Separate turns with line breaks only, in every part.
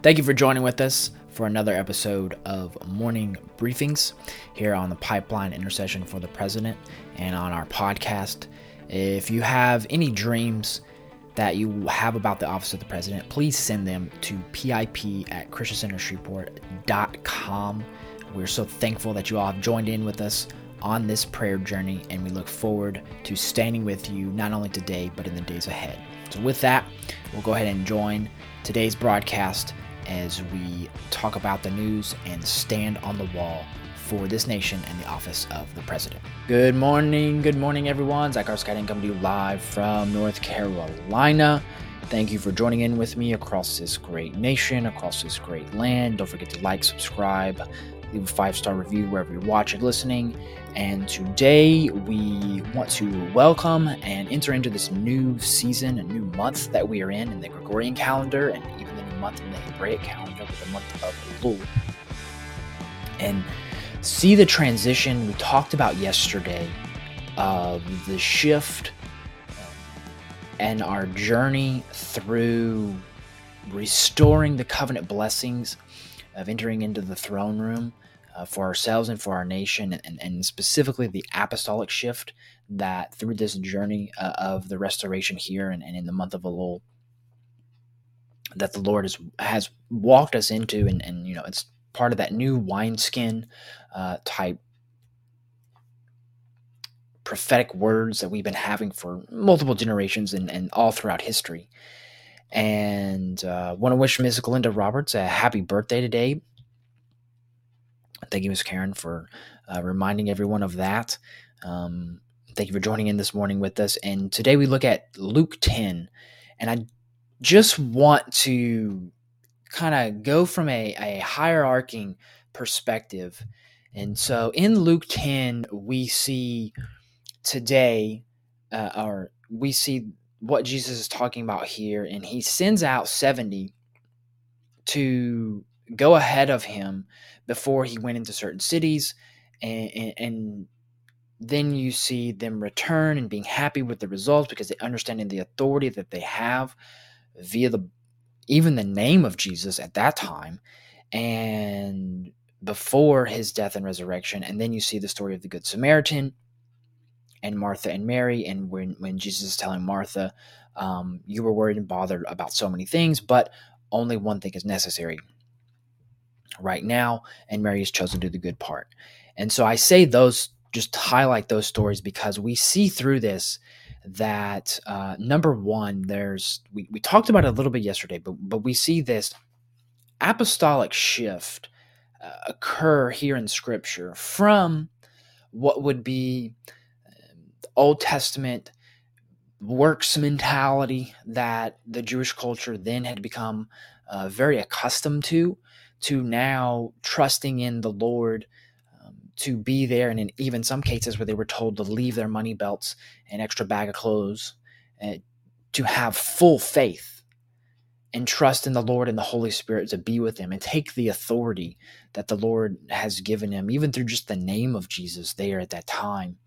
Thank you for joining with us for another episode of Morning Briefings here on the Pipeline Intercession for the President and on our podcast. If you have any dreams that you have about the Office of the President, please send them to pip at christiancentershreveport.com. We're so thankful that you all have joined in with us on this prayer journey, and we look forward to standing with you not only today, but in the days ahead. So, with that, we'll go ahead and join today's broadcast as we talk about the news and stand on the wall for this nation and the office of the president. Good morning, good morning, everyone. Zach Arskine coming to you live from North Carolina. Thank you for joining in with me across this great nation, across this great land. Don't forget to like, subscribe, leave a five star review wherever you're watching, listening. And today we want to welcome and enter into this new season, a new month that we are in in the Gregorian calendar, and even month in the Hebraic calendar with the month of Elul. And see the transition we talked about yesterday of the shift and our journey through restoring the covenant blessings of entering into the throne room uh, for ourselves and for our nation, and, and, specifically the apostolic shift that through this journey uh, of the restoration here and, and, in the month of Elul, that the Lord has has walked us into, and, and you know it's part of that new wineskin uh, type prophetic words that we've been having for multiple generations and, and all throughout history. And uh, want to wish Miss Glinda Roberts a happy birthday today. Thank you, Miss Karen, for uh, reminding everyone of that. Um, thank you for joining in this morning with us. And today we look at Luke 10. And I just want to kind of go from a, a hierarching perspective. And so in Luke 10, we see today, uh, or we see what Jesus is talking about here, and he sends out 70 to go ahead of him before he went into certain cities and, and, and then you see them return and being happy with the results because they understanding the authority that they have via the even the name of Jesus at that time and before his death and resurrection. And then you see the story of the Good Samaritan and Martha and Mary. And when, when Jesus is telling Martha, um, you were worried and bothered about so many things, but only one thing is necessary right now. And Mary has chosen to do the good part. And so I say those, just highlight those stories because we see through this that uh, number one, there's we, we talked about it a little bit yesterday, but but we see this apostolic shift uh, occur here in Scripture from what would be um, Old Testament works mentality that the Jewish culture then had become uh, very accustomed to, to now trusting in the Lord to be there, and in even some cases where they were told to leave their money belts, and extra bag of clothes, uh, to have full faith and trust in the Lord and the Holy Spirit to be with them and take the authority that the Lord has given him, even through just the name of Jesus there at that time,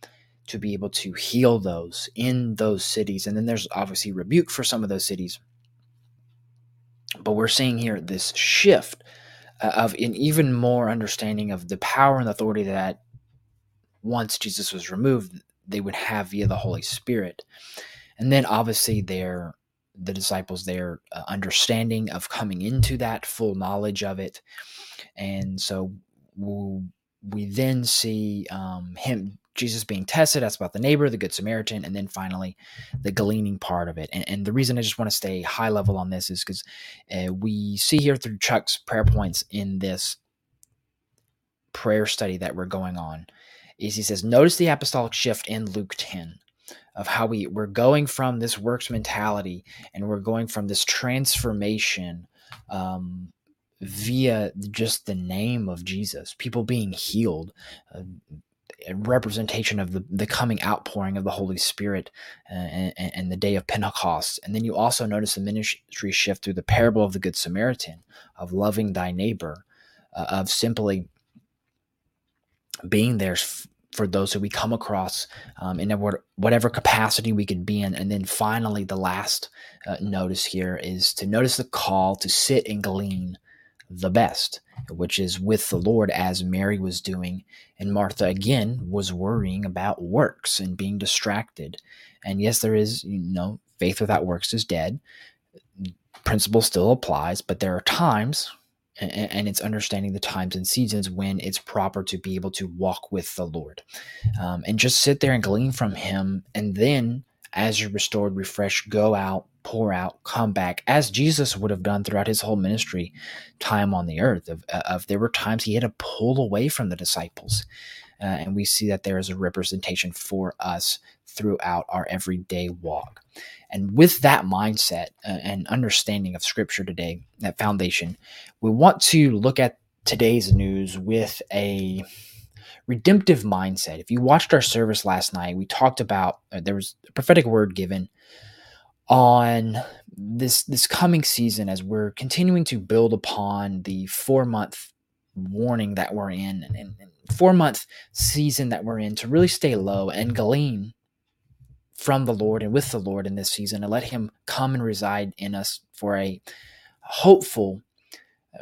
to be able to heal those in those cities. And then there's obviously rebuke for some of those cities. But we're seeing here this shift of an even more understanding of the power and authority that once Jesus was removed, they would have via the Holy Spirit. And then obviously their the disciples their uh, understanding of coming into that full knowledge of it. And so we then see um, him Jesus being tested. That's about the neighbor, the Good Samaritan, and then finally the gleaning part of it. And, and the reason I just want to stay high level on this is because uh, we see here through Chuck's prayer points in this prayer study that we're going on is he says, notice the apostolic shift in Luke 10 of how we, we're going from this works mentality and we're going from this transformation um, via just the name of Jesus, people being healed, uh, representation of the, the coming outpouring of the Holy Spirit uh, and, and, the day of Pentecost. And then you also notice the ministry shift through the parable of the Good Samaritan, of loving thy neighbor, uh, of simply being there f- for those who we come across um, in whatever capacity we could be in. And then finally, the last uh, notice here is to notice the call to sit and glean the best, which is with the Lord as Mary was doing. And Martha, again, was worrying about works and being distracted. And yes, there is, you know, faith without works is dead. Principle still applies, but there are times and, it's understanding the times and seasons when it's proper to be able to walk with the Lord um, and just sit there and glean from Him. And then, as you're restored, refreshed, go out, pour out, come back, as Jesus would have done throughout his whole ministry time on the earth. Of, of there were times he had to pull away from the disciples. Uh, and we see that there is a representation for us throughout our everyday walk. And with that mindset uh, and understanding of Scripture today, that foundation, we want to look at today's news with a redemptive mindset. If you watched our service last night, we talked about uh, there was a prophetic word given on this this coming season as we're continuing to build upon the four month warning that we're in and, and, and four month season that we're in to really stay low and glean from the Lord and with the Lord in this season and let Him come and reside in us for a hopeful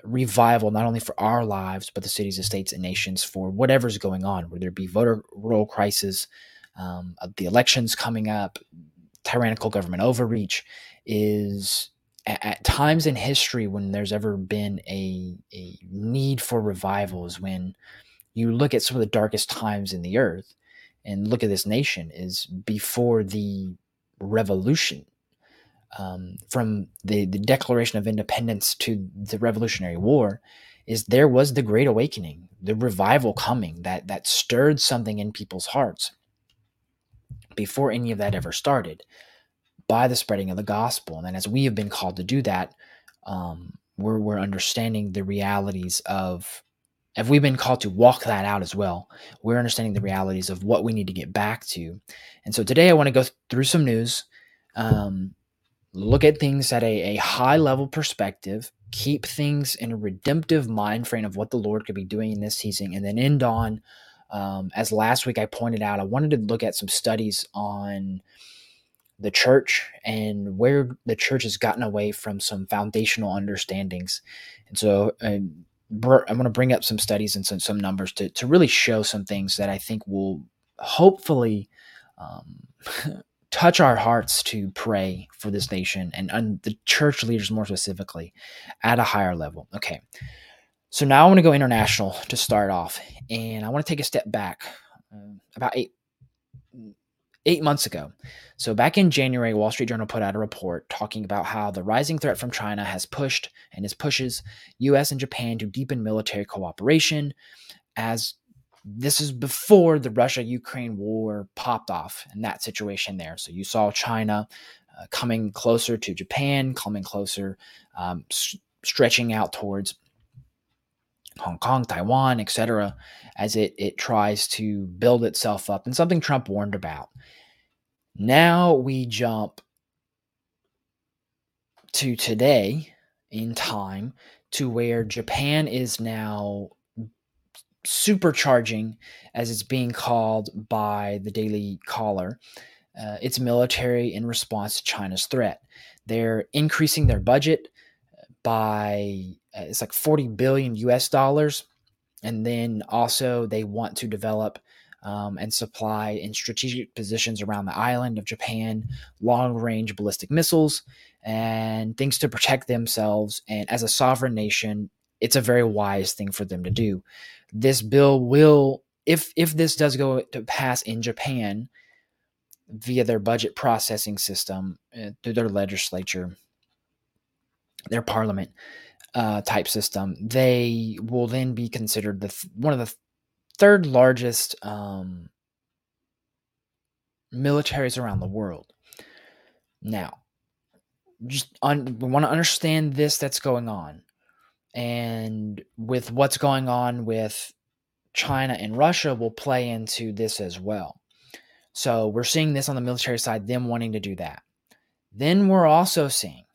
revival, not only for our lives, but the cities, states, and nations for whatever's going on, whether it be voter roll crisis, um, the elections coming up, tyrannical government overreach, is at, at, times in history when there's ever been a, a need for revival is when you look at some of the darkest times in the earth and look at this nation is before the revolution um, from the, the declaration of independence to the revolutionary war is there was the great awakening the revival coming that that stirred something in people's hearts before any of that ever started by the spreading of the gospel and then as we have been called to do that um, we're, we're understanding the realities of if we've been called to walk that out as well, we're understanding the realities of what we need to get back to. And so today I want to go through some news, um, look at things at a, a high level perspective, keep things in a redemptive mind frame of what the Lord could be doing in this season, and then end on, um, as last week I pointed out, I wanted to look at some studies on the church and where the church has gotten away from some foundational understandings. And so, um, I'm going to bring up some studies and some, some numbers to, to really show some things that I think will hopefully um, touch our hearts to pray for this nation and, and the church leaders more specifically at a higher level. Okay. So now I want to go international to start off, and I want to take a step back uh, about eight eight months ago. So, back in January, Wall Street Journal put out a report talking about how the rising threat from China has pushed and is pushes US and Japan to deepen military cooperation as this is before the Russia Ukraine war popped off and that situation there. So, you saw China uh, coming closer to Japan, coming closer, um, s- stretching out towards Hong Kong, Taiwan, etc., as it, it tries to build itself up, and something Trump warned about. Now we jump to today in time to where Japan is now supercharging, as it's being called by the Daily Caller, uh, its military in response to China's threat. They're increasing their budget by uh, it's like 40 billion US dollars. And then also they want to develop um, and supply in strategic positions around the island of Japan long range ballistic missiles and things to protect themselves. And as a sovereign nation, it's a very wise thing for them to do. This bill will, if if this does go to pass in Japan via their budget processing system uh, through their legislature, their parliament uh, type system, they will then be considered the th- one of the third largest um, militaries around the world. Now, just un- we want to understand this that's going on, and with what's going on with China and Russia will play into this as well. So we're seeing this on the military side, them wanting to do that. Then we're also seeing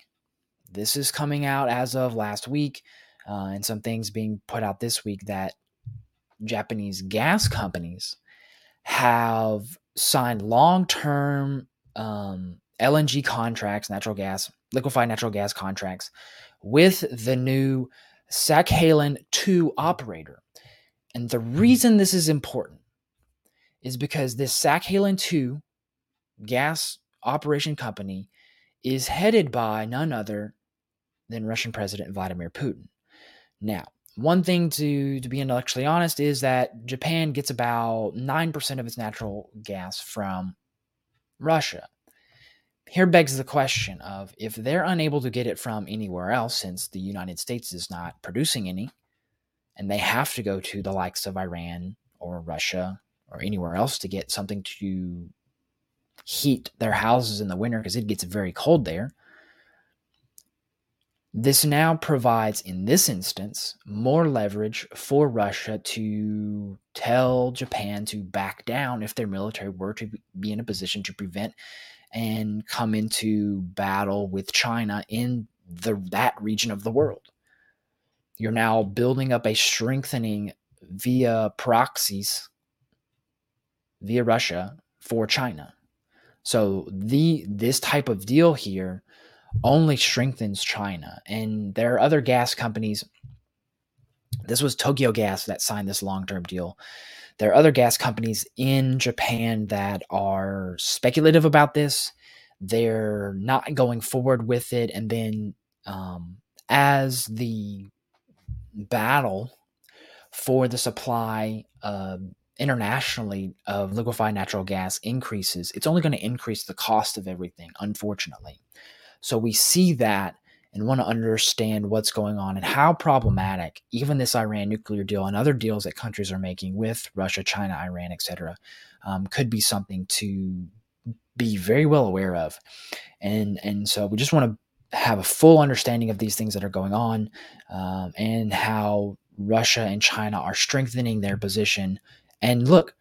this is coming out as of last week, uh, and some things being put out this week that Japanese gas companies have signed long term um, LNG contracts, natural gas, liquefied natural gas contracts with the new Sakhalin 2 operator. And the reason this is important is because this Sakhalin 2 gas operation company is headed by none other than Russian President Vladimir Putin. Now, one thing to, to be intellectually honest is that Japan gets about 9% of its natural gas from Russia. Here begs the question of if they're unable to get it from anywhere else, since the United States is not producing any, and they have to go to the likes of Iran or Russia or anywhere else to get something to heat their houses in the winter because it gets very cold there. This now provides, in this instance, more leverage for Russia to tell Japan to back down if their military were to be in a position to prevent and come into battle with China in the that region of the world. You're now building up a strengthening via proxies via Russia for China. So the this type of deal here only strengthens China. And there are other gas companies. This was Tokyo Gas that signed this long-term deal. There are other gas companies in Japan that are speculative about this. They're not going forward with it. And then um, as the battle for the supply uh, internationally of liquefied natural gas increases, it's only going to increase the cost of everything, unfortunately. So we see that and want to understand what's going on and how problematic even this Iran nuclear deal and other deals that countries are making with Russia, China, Iran, etc., um, could be something to be very well aware of. And and so we just want to have a full understanding of these things that are going on um, and how Russia and China are strengthening their position and look,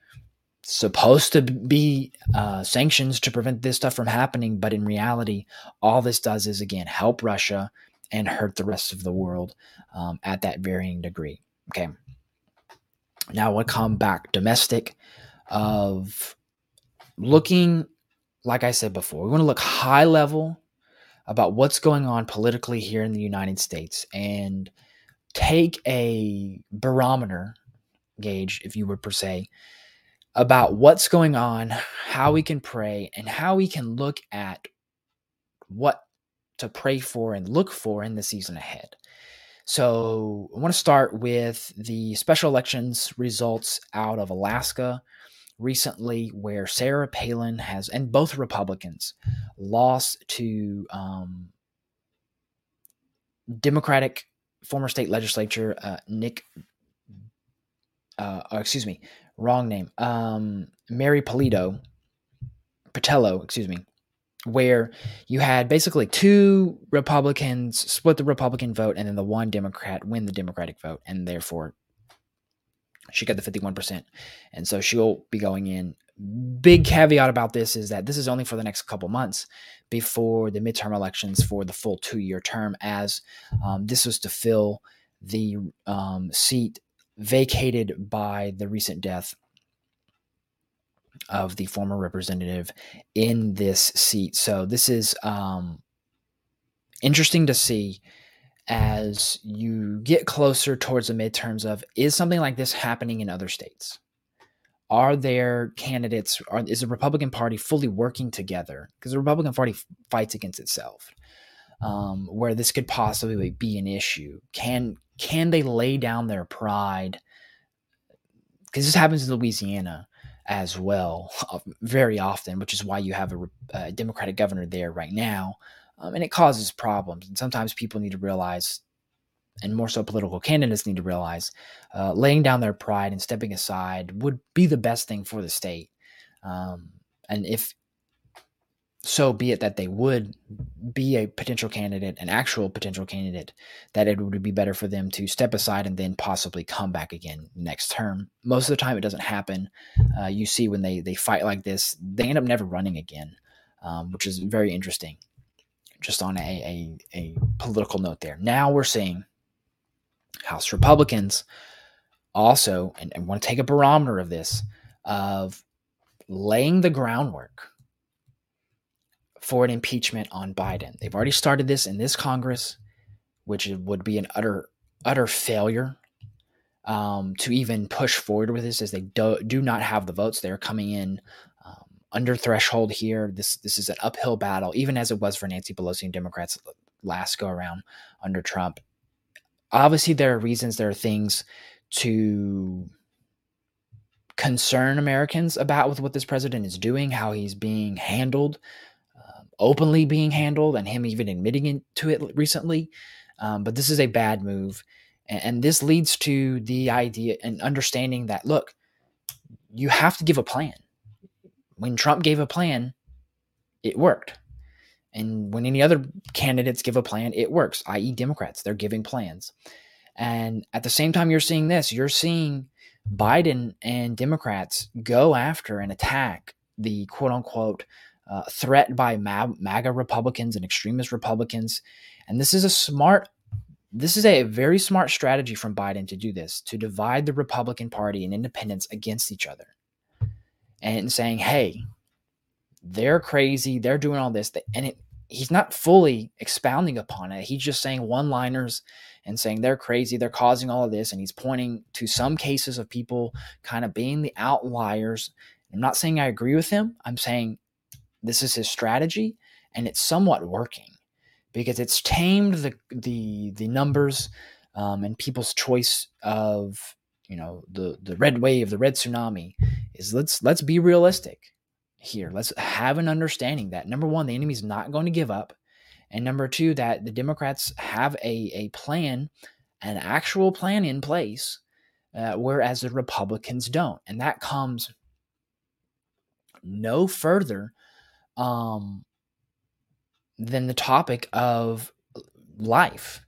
supposed to be uh, sanctions to prevent this stuff from happening, but in reality, all this does is again help Russia and hurt the rest of the world um, at that varying degree. Okay. Now we'll come back domestic of looking, like I said before, we want to look high level about what's going on politically here in the United States and take a barometer gauge, if you would per se, about what's going on, how we can pray, and how we can look at what to pray for and look for in the season ahead. So, I want to start with the special elections results out of Alaska recently, where Sarah Palin has, and both Republicans, lost to um, Democratic former state legislature uh, Nick uh, oh, excuse me, wrong name. Um, Mary Polito, Patello, excuse me, where you had basically two Republicans split the Republican vote, and then the one Democrat win the Democratic vote, and therefore she got the 51%. And so she'll be going in. Big caveat about this is that this is only for the next couple months before the midterm elections for the full two year term, as um, this was to fill the um, seat vacated by the recent death of the former representative in this seat. So this is um, interesting to see as you get closer towards the midterms of is something like this happening in other states? Are there candidates? Are, is the Republican Party fully working together? Because the Republican Party fights against itself. Um, where this could possibly be an issue. Can can they lay down their pride? Because this happens in Louisiana as well, uh, very often, which is why you have a, a Democratic governor there right now. Um, and it causes problems. And sometimes people need to realize, and more so political candidates need to realize, uh, laying down their pride and stepping aside would be the best thing for the state. Um, and if so be it that they would be a potential candidate, an actual potential candidate, that it would be better for them to step aside and then possibly come back again next term. Most of the time, it doesn't happen. Uh, you see when they they fight like this, they end up never running again, um, which is very interesting. Just on a, a, a political note there. Now we're seeing House Republicans also, and, and want to take a barometer of this, of laying the groundwork for an impeachment on Biden. They've already started this in this Congress, which would be an utter utter failure um, to even push forward with this, as they do, do not have the votes. They're coming in um, under threshold here. This this is an uphill battle, even as it was for Nancy Pelosi and Democrats last go around under Trump. Obviously, there are reasons, there are things to concern Americans about with what this president is doing, how he's being handled, openly being handled, and him even admitting to it recently. Um, but this is a bad move. And, and this leads to the idea and understanding that, look, you have to give a plan. When Trump gave a plan, it worked. And when any other candidates give a plan, it works, i.e., Democrats, they're giving plans. And at the same time, you're seeing this, you're seeing Biden and Democrats go after and attack the quote unquote uh, threat by MAGA Republicans and extremist Republicans. And this is a smart, this is a very smart strategy from Biden to do this, to divide the Republican Party and independents against each other. And saying, hey, they're crazy, they're doing all this. And it, he's not fully expounding upon it. He's just saying one liners and saying they're crazy, they're causing all of this. And he's pointing to some cases of people kind of being the outliers. I'm not saying I agree with him. I'm saying this is his strategy and it's somewhat working because it's tamed the the the numbers um, and people's choice of you know the the red wave, the red tsunami is let's let's be realistic here. Let's have an understanding that number one, the enemy's not going to give up. And number two, that the Democrats have a, a plan, an actual plan in place, uh, whereas the Republicans don't. And that comes no further um, than the topic of life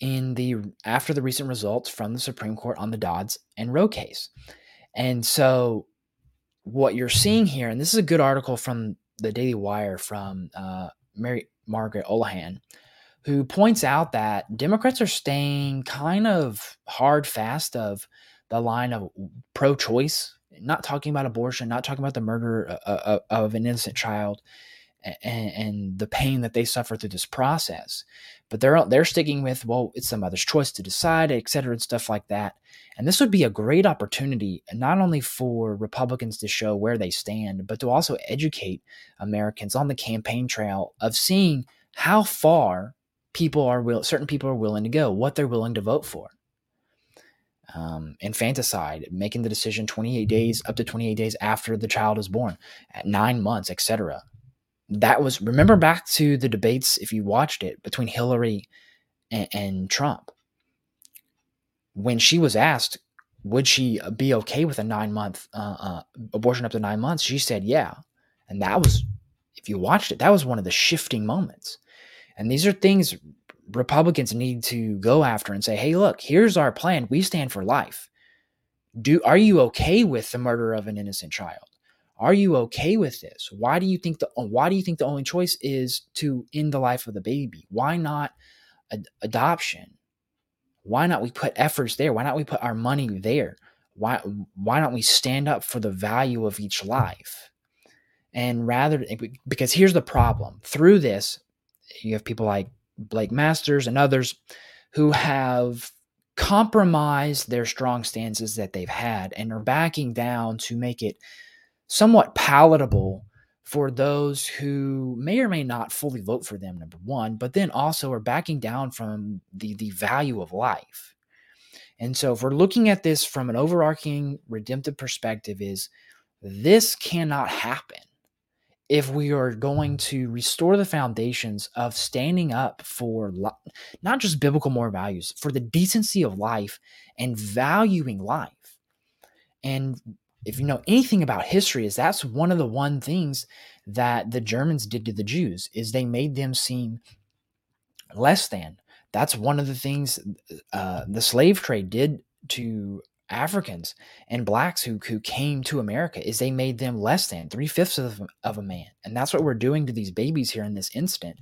in the after the recent results from the Supreme Court on the Dobbs and Roe case. And so what you're seeing here, and this is a good article from the Daily Wire from uh, Mary Margaret Olohan, who points out that Democrats are staying kind of hard fast of the line of pro-choice, not talking about abortion, not talking about the murder of, uh, uh, of an innocent child, and, and, the pain that they suffer through this process. But they're they're sticking with well, it's the mother's choice to decide, et cetera, and stuff like that. And this would be a great opportunity, not only for Republicans to show where they stand, but to also educate Americans on the campaign trail of seeing how far people are will certain people are willing to go, what they're willing to vote for. Um, infanticide, making the decision 28 days up to 28 days after the child is born, at nine months, etc that was remember back to the debates if you watched it between Hillary and, and Trump. When she was asked would she be okay with a nine month uh, uh, abortion up to nine months she said yeah. And that was if you watched it that was one of the shifting moments. And these are things republicans need to go after and say hey look here's our plan we stand for life do are you okay with the murder of an innocent child are you okay with this? Why do you think the why do you think the only choice is to end the life of the baby? Why not ad- adoption? Why not we put efforts there? Why not we put our money there? Why why don't we stand up for the value of each life? And rather because here's the problem. Through this, you have people like Blake Masters and others who have compromised their strong stances that they've had and are backing down to make it somewhat palatable for those who may or may not fully vote for them number one but then also are backing down from the the value of life. And so if we're looking at this from an overarching redemptive perspective is this cannot happen if we are going to restore the foundations of standing up for not just biblical moral values for the decency of life and valuing life. And if you know anything about history is that's one of the one things that the germans did to the jews is they made them seem less than. That's one of the things uh, the slave trade did to africans and blacks who, who came to america is they made them less than three-fifths of, of a man and that's what we're doing to these babies here in this instant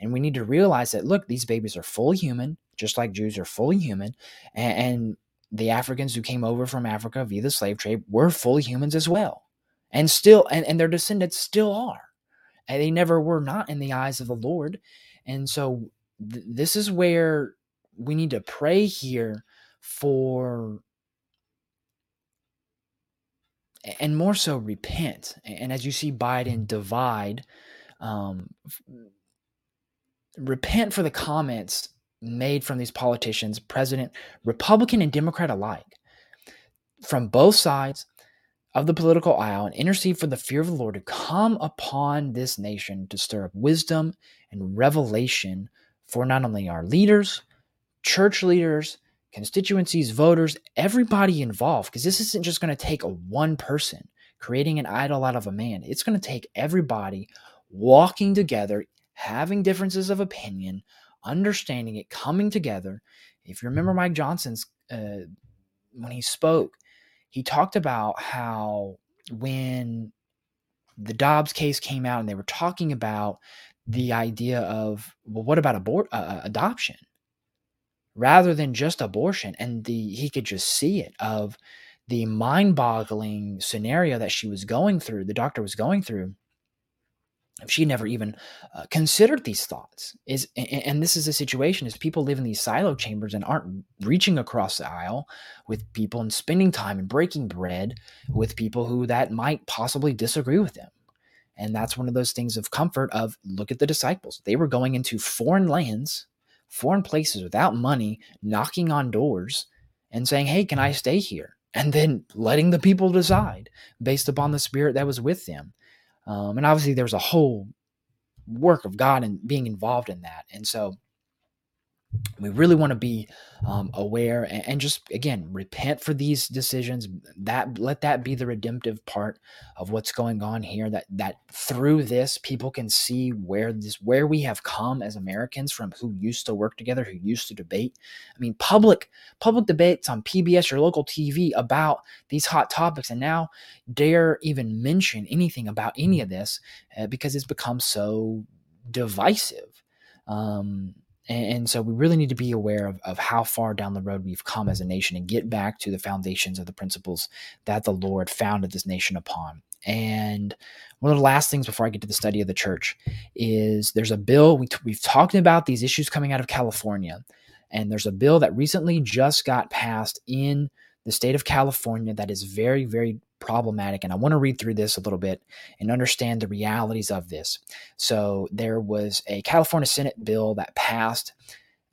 and we need to realize that look these babies are fully human just like jews are fully human and, and the Africans who came over from Africa via the slave trade were fully humans as well. and still and, and their descendants still are and they never were not in the eyes of the lord and so th- this is where we need to pray here for and more so repent. And as you see biden divide um, repent for the comments made from these politicians president republican and democrat alike from both sides of the political aisle and intercede for the fear of the Lord to come upon this nation to stir up wisdom and revelation for not only our leaders, church leaders, constituencies, voters, everybody involved, because this isn't just going to take a one person creating an idol out of a man. It's going to take everybody walking together, having differences of opinion, understanding it, coming together. If you remember Mike Johnson's uh, when he spoke, he talked about how when the Dobbs case came out and they were talking about the idea of well what about abort uh, adoption rather than just abortion and the he could just see it of the mind-boggling scenario that she was going through the doctor was going through. If she never even uh, considered these thoughts is and, and this is a situation is people live in these silo chambers and aren't reaching across the aisle with people and spending time and breaking bread with people who that might possibly disagree with them. And that's one of those things of comfort of look at the disciples. They were going into foreign lands foreign places without money knocking on doors and saying hey can i stay here and then letting the people decide based upon the spirit that was with them um, and obviously, there's a whole work of God and being involved in that. And so, we really want to be um, aware and, and, just again repent for these decisions that let that be the redemptive part of what's going on here that that through this people can see where this where we have come as americans from who used to work together who used to debate. I mean public public debates on pbs or local tv about these hot topics and now dare even mention anything about any of this uh, because it's become so divisive. Um, and, so we really need to be aware of, of how far down the road we've come as a nation and get back to the foundations of the principles that the Lord founded this nation upon. And one of the last things before I get to the study of the church is there's a bill, we t- we've talked about these issues coming out of California, and there's a bill that recently just got passed in the state of California that is very, very problematic. And I want to read through this a little bit and understand the realities of this. So, there was a California Senate bill that passed,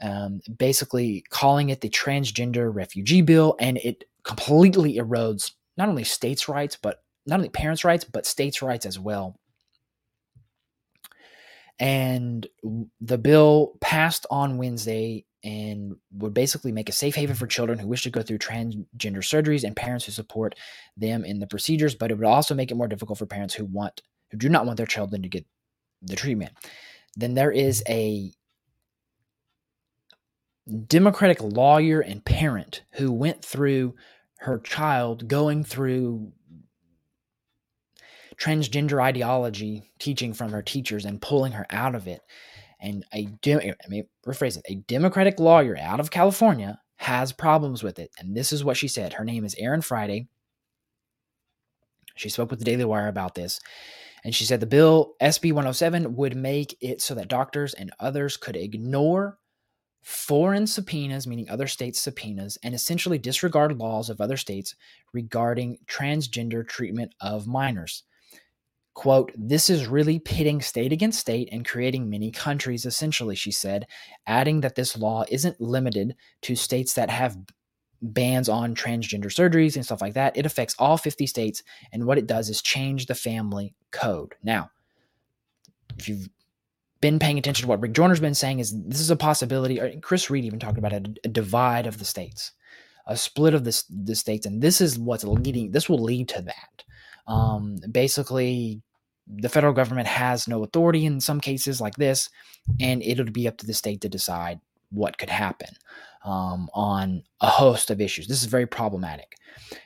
um, basically calling it the transgender refugee bill, and it completely erodes not only states' rights, but not only parents' rights, but states' rights as well. And the bill passed on Wednesday and would basically make a safe haven for children who wish to go through transgender surgeries and parents who support them in the procedures, but it would also make it more difficult for parents who want who do not want their children to get the treatment. Then there is a Democratic lawyer and parent who went through her child going through transgender ideology teaching from her teachers and pulling her out of it and a I eh, mean rephrase it, a Democratic lawyer out of California has problems with it. And this is what she said. Her name is Erin Friday. She spoke with the Daily Wire about this. And she said the bill SB 107 would make it so that doctors and others could ignore foreign subpoenas, meaning other states' subpoenas, and essentially disregard laws of other states regarding transgender treatment of minors. Quote, this is really pitting state against state and creating many countries, essentially, she said, adding that this law isn't limited to states that have bans on transgender surgeries and stuff like that. It affects all 50 states, and what it does is change the family code. Now, if you've been paying attention to what Rick Joyner's been saying, is this is a possibility. Chris Reed even talked about it, a divide of the states, a split of the, the states, and this is what's leading. This will lead to that. Um, basically, the federal government has no authority in some cases like this, and it'll be up to the state to decide what could happen um, on a host of issues. This is very problematic.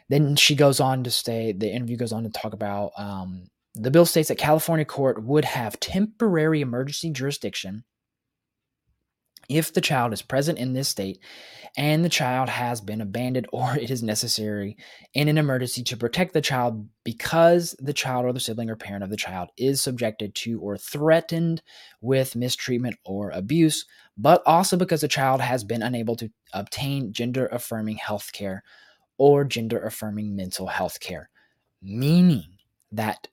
Then she goes on to say, the interview goes on to talk about um, the bill states that California court would have temporary emergency jurisdiction if the child is present in this state and the child has been abandoned or it is necessary in an emergency to protect the child because the child or the sibling or parent of the child is subjected to or threatened with mistreatment or abuse, but also because the child has been unable to obtain gender affirming health care or gender affirming mental health care, meaning that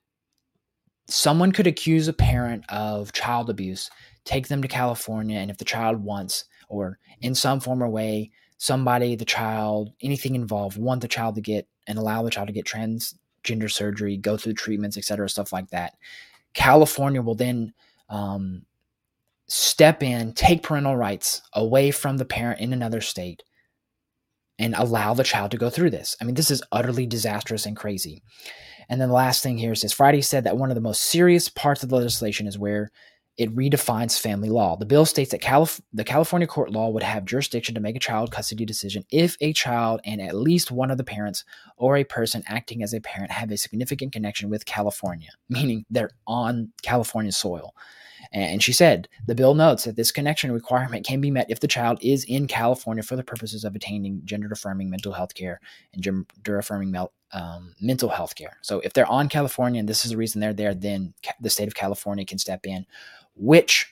someone could accuse a parent of child abuse, take them to California, and if the child wants, or in some form or way, somebody, the child, anything involved, want the child to get and allow the child to get transgender surgery, go through treatments, etc., stuff like that. California will then um, step in, take parental rights away from the parent in another state, and allow the child to go through this. I mean, this is utterly disastrous and crazy. And then the last thing here says Friday said that one of the most serious parts of the legislation is where it redefines family law. The bill states that Calif- the California court law would have jurisdiction to make a child custody decision if a child and at least one of the parents or a person acting as a parent have a significant connection with California, meaning they're on California soil. And she said the bill notes that this connection requirement can be met if the child is in California for the purposes of attaining gender affirming mental health care and gender affirming um, mental health care. So if they're on California and this is the reason they're there, then the state of California can step in, which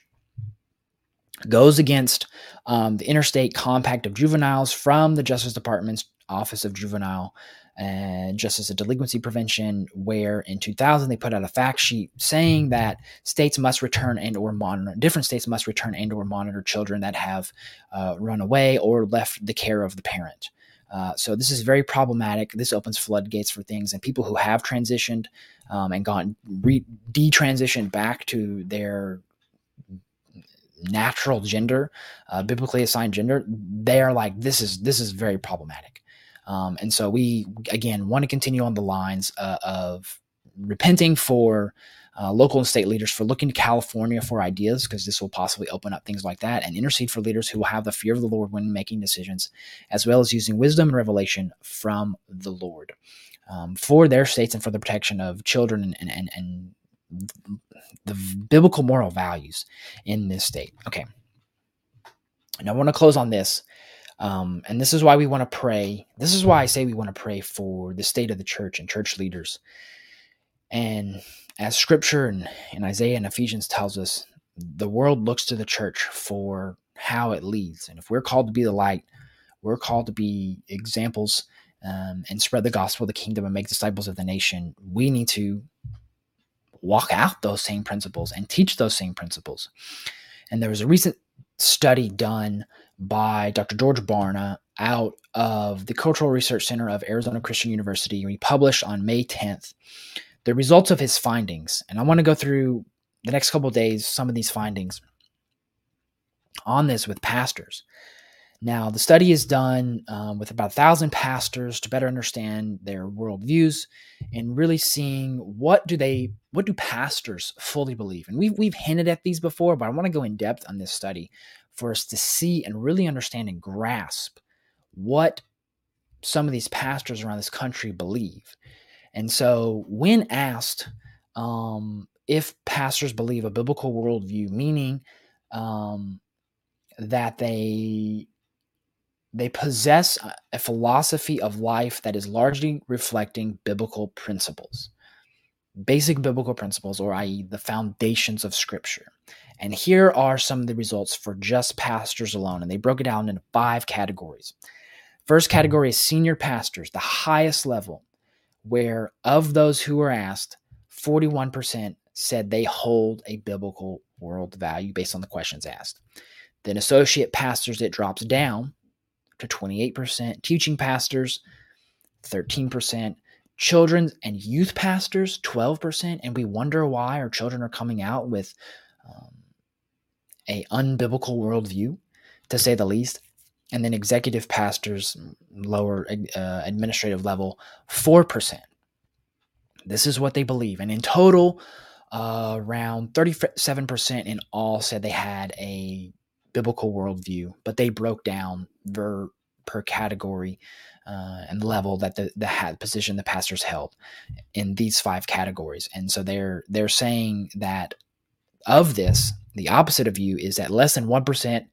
goes against um, the Interstate Compact of Juveniles from the Justice Department's Office of Juvenile and Justice and Delinquency Prevention, where in 2000 they put out a fact sheet saying that states must return and or monitor different states must return and or monitor children that have uh, run away or left the care of the parent. Uh, so this is very problematic. This opens floodgates for things, and people who have transitioned um, and gone re- detransitioned back to their natural gender, uh, biblically assigned gender, they are like, this is this is very problematic. Um, and so we again want to continue on the lines uh, of repenting for uh, local and state leaders for looking to California for ideas, because this will possibly open up things like that, and intercede for leaders who will have the fear of the Lord when making decisions, as well as using wisdom and revelation from the Lord um, for their states and for the protection of children and, and, and the biblical moral values in this state. Okay. And I want to close on this. Um, and this is why we want to pray. This is why I say we want to pray for the state of the church and church leaders. And as scripture and, and Isaiah and Ephesians tells us, the world looks to the church for how it leads. And if we're called to be the light, we're called to be examples um, and spread the gospel of the kingdom and make disciples of the nation. We need to walk out those same principles and teach those same principles. And there was a recent study done by Dr. George Barna out of the Cultural Research Center of Arizona Christian University. He published on May 10th the results of his findings. And I want to go through the next couple days some of these findings on this with pastors. Now, the study is done um, with about a thousand pastors to better understand their worldviews and really seeing what do they, what do pastors fully believe. And we've we've hinted at these before, but I want to go in depth on this study for us to see and really understand and grasp what some of these pastors around this country believe. And so, when asked um, if pastors believe a biblical worldview, meaning um, that they they possess a philosophy of life that is largely reflecting biblical principles, basic biblical principles, or i.e., the foundations of Scripture. And here are some of the results for just pastors alone. And they broke it down into five categories. First category is senior pastors, the highest level, where of those who were asked, 41% said they hold a biblical world value based on the questions asked. Then associate pastors, it drops down to 28%, teaching pastors 13%, children and youth pastors 12%, and we wonder why our children are coming out with um, a unbiblical worldview, to say the least. And then executive pastors, lower uh, administrative level, 4%. This is what they believe. And in total, uh, around 37% in all said they had a biblical worldview, but they broke down ver, per category uh, and level that the the position the pastors held in these five categories. And so they're they're saying that of this The opposite of you is that less than 1%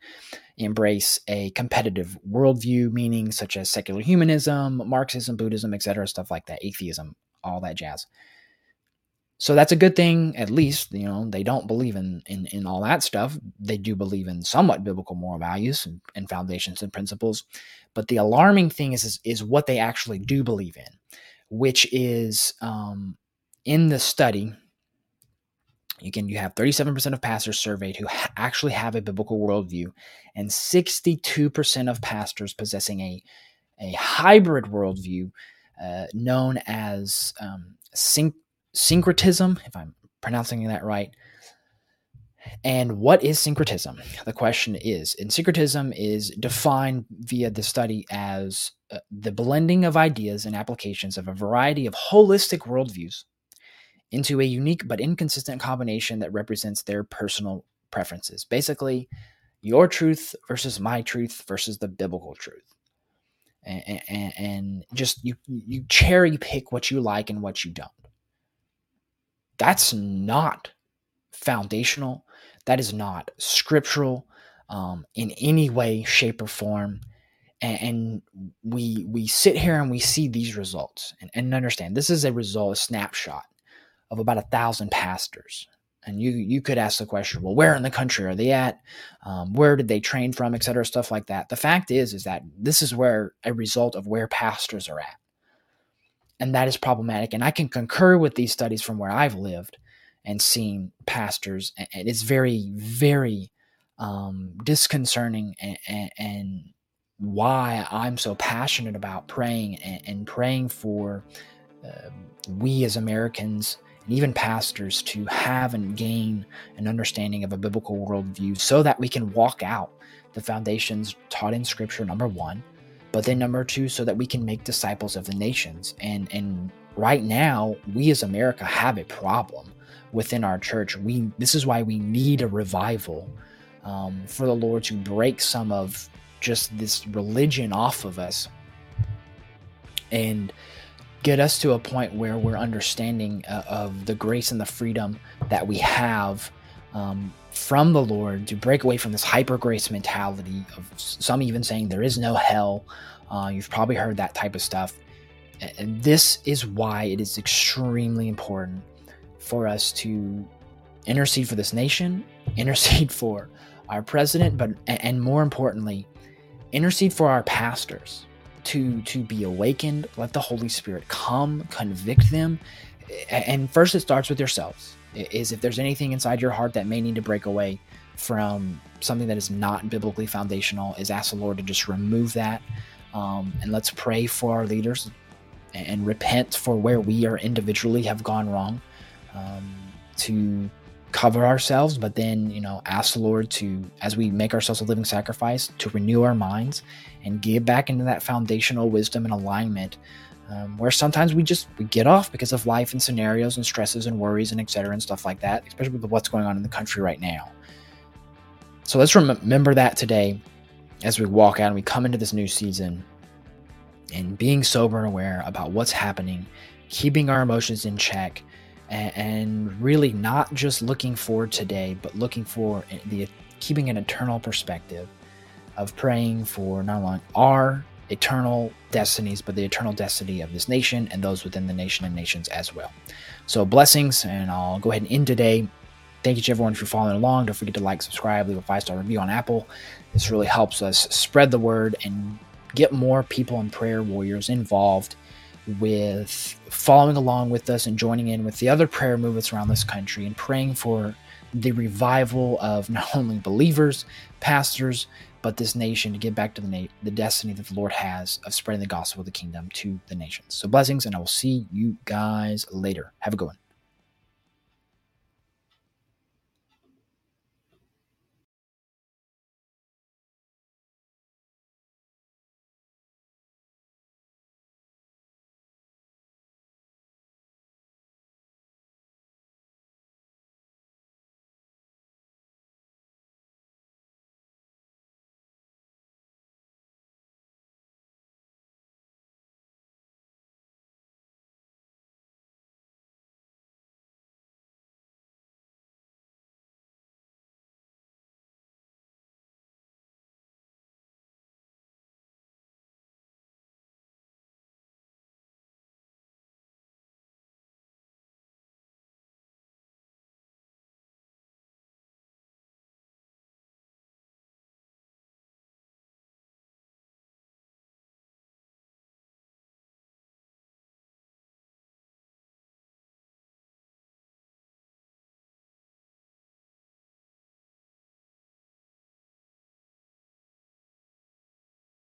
embrace a competitive worldview, meaning such as secular humanism, Marxism, Buddhism, etc., stuff like that, atheism, all that jazz. So that's a good thing, at least, you know, they don't believe in, in, in all that stuff. They do believe in somewhat biblical moral values and, and foundations and principles. But the alarming thing is, is, is what they actually do believe in, which is um, in the study, you can you have 37% of pastors surveyed who ha- actually have a biblical worldview and 62% of pastors possessing a, a hybrid worldview uh, known as um, syn- syncretism if i'm pronouncing that right and what is syncretism the question is and syncretism is defined via the study as uh, the blending of ideas and applications of a variety of holistic worldviews into a unique but inconsistent combination that represents their personal preferences. Basically, your truth versus my truth versus the biblical truth. And, and, and, just you you cherry pick what you like and what you don't. That's not foundational. That is not scriptural um, in any way, shape, or form. And, and, we we sit here and we see these results and, and understand this is a result, a snapshot of about a thousand pastors. And you you could ask the question, well, where in the country are they at? Um, where did they train from, et cetera, stuff like that. The fact is, is that this is where a result of where pastors are at, and that is problematic. And I can concur with these studies from where I've lived and seen pastors, and it's very, very um, disconcerting and, and, why I'm so passionate about praying and, and praying for uh, we as Americans and even pastors to have and gain an understanding of a biblical worldview so that we can walk out the foundations taught in Scripture, number one, but then number two, so that we can make disciples of the nations. And and right now, we as America have a problem within our church. We this is why we need a revival um, for the Lord to break some of just this religion off of us and get us to a point where we're understanding uh, of the grace and the freedom that we have um, from the Lord to break away from this hyper grace mentality of some even saying there is no hell. Uh, you've probably heard that type of stuff. And this is why it is extremely important for us to intercede for this nation, intercede for our president, but and more importantly, intercede for our pastors to to be awakened let the holy spirit come convict them and first it starts with yourselves is if there's anything inside your heart that may need to break away from something that is not biblically foundational is ask the lord to just remove that um, and let's pray for our leaders and, and, repent for where we are individually have gone wrong um, to cover ourselves, but then, you know, ask the Lord to, as we make ourselves a living sacrifice, to renew our minds and give back into that foundational wisdom and alignment. Um, where sometimes we just we get off because of life and scenarios and stresses and worries and etc and stuff like that especially with what's going on in the country right now. So let's rem- remember that today as we walk out and we come into this new season and being sober and aware about what's happening keeping our emotions in check and, really not just looking for today, but looking for the keeping an eternal perspective of praying for not only our eternal destinies, but the eternal destiny of this nation and those within the nation and nations as well. So blessings, and I'll go ahead and end today. Thank you to everyone for following along. Don't forget to like, subscribe, leave a five star review on Apple. This really helps us spread the word and get more people and prayer warriors involved with following along with us and joining in with the other prayer movements around this country and praying for the revival of not only believers, pastors, but this nation to get back to the, na- the destiny that the Lord has of spreading the gospel of the kingdom to the nations. So, blessings, and I will see you guys later. Have a good one.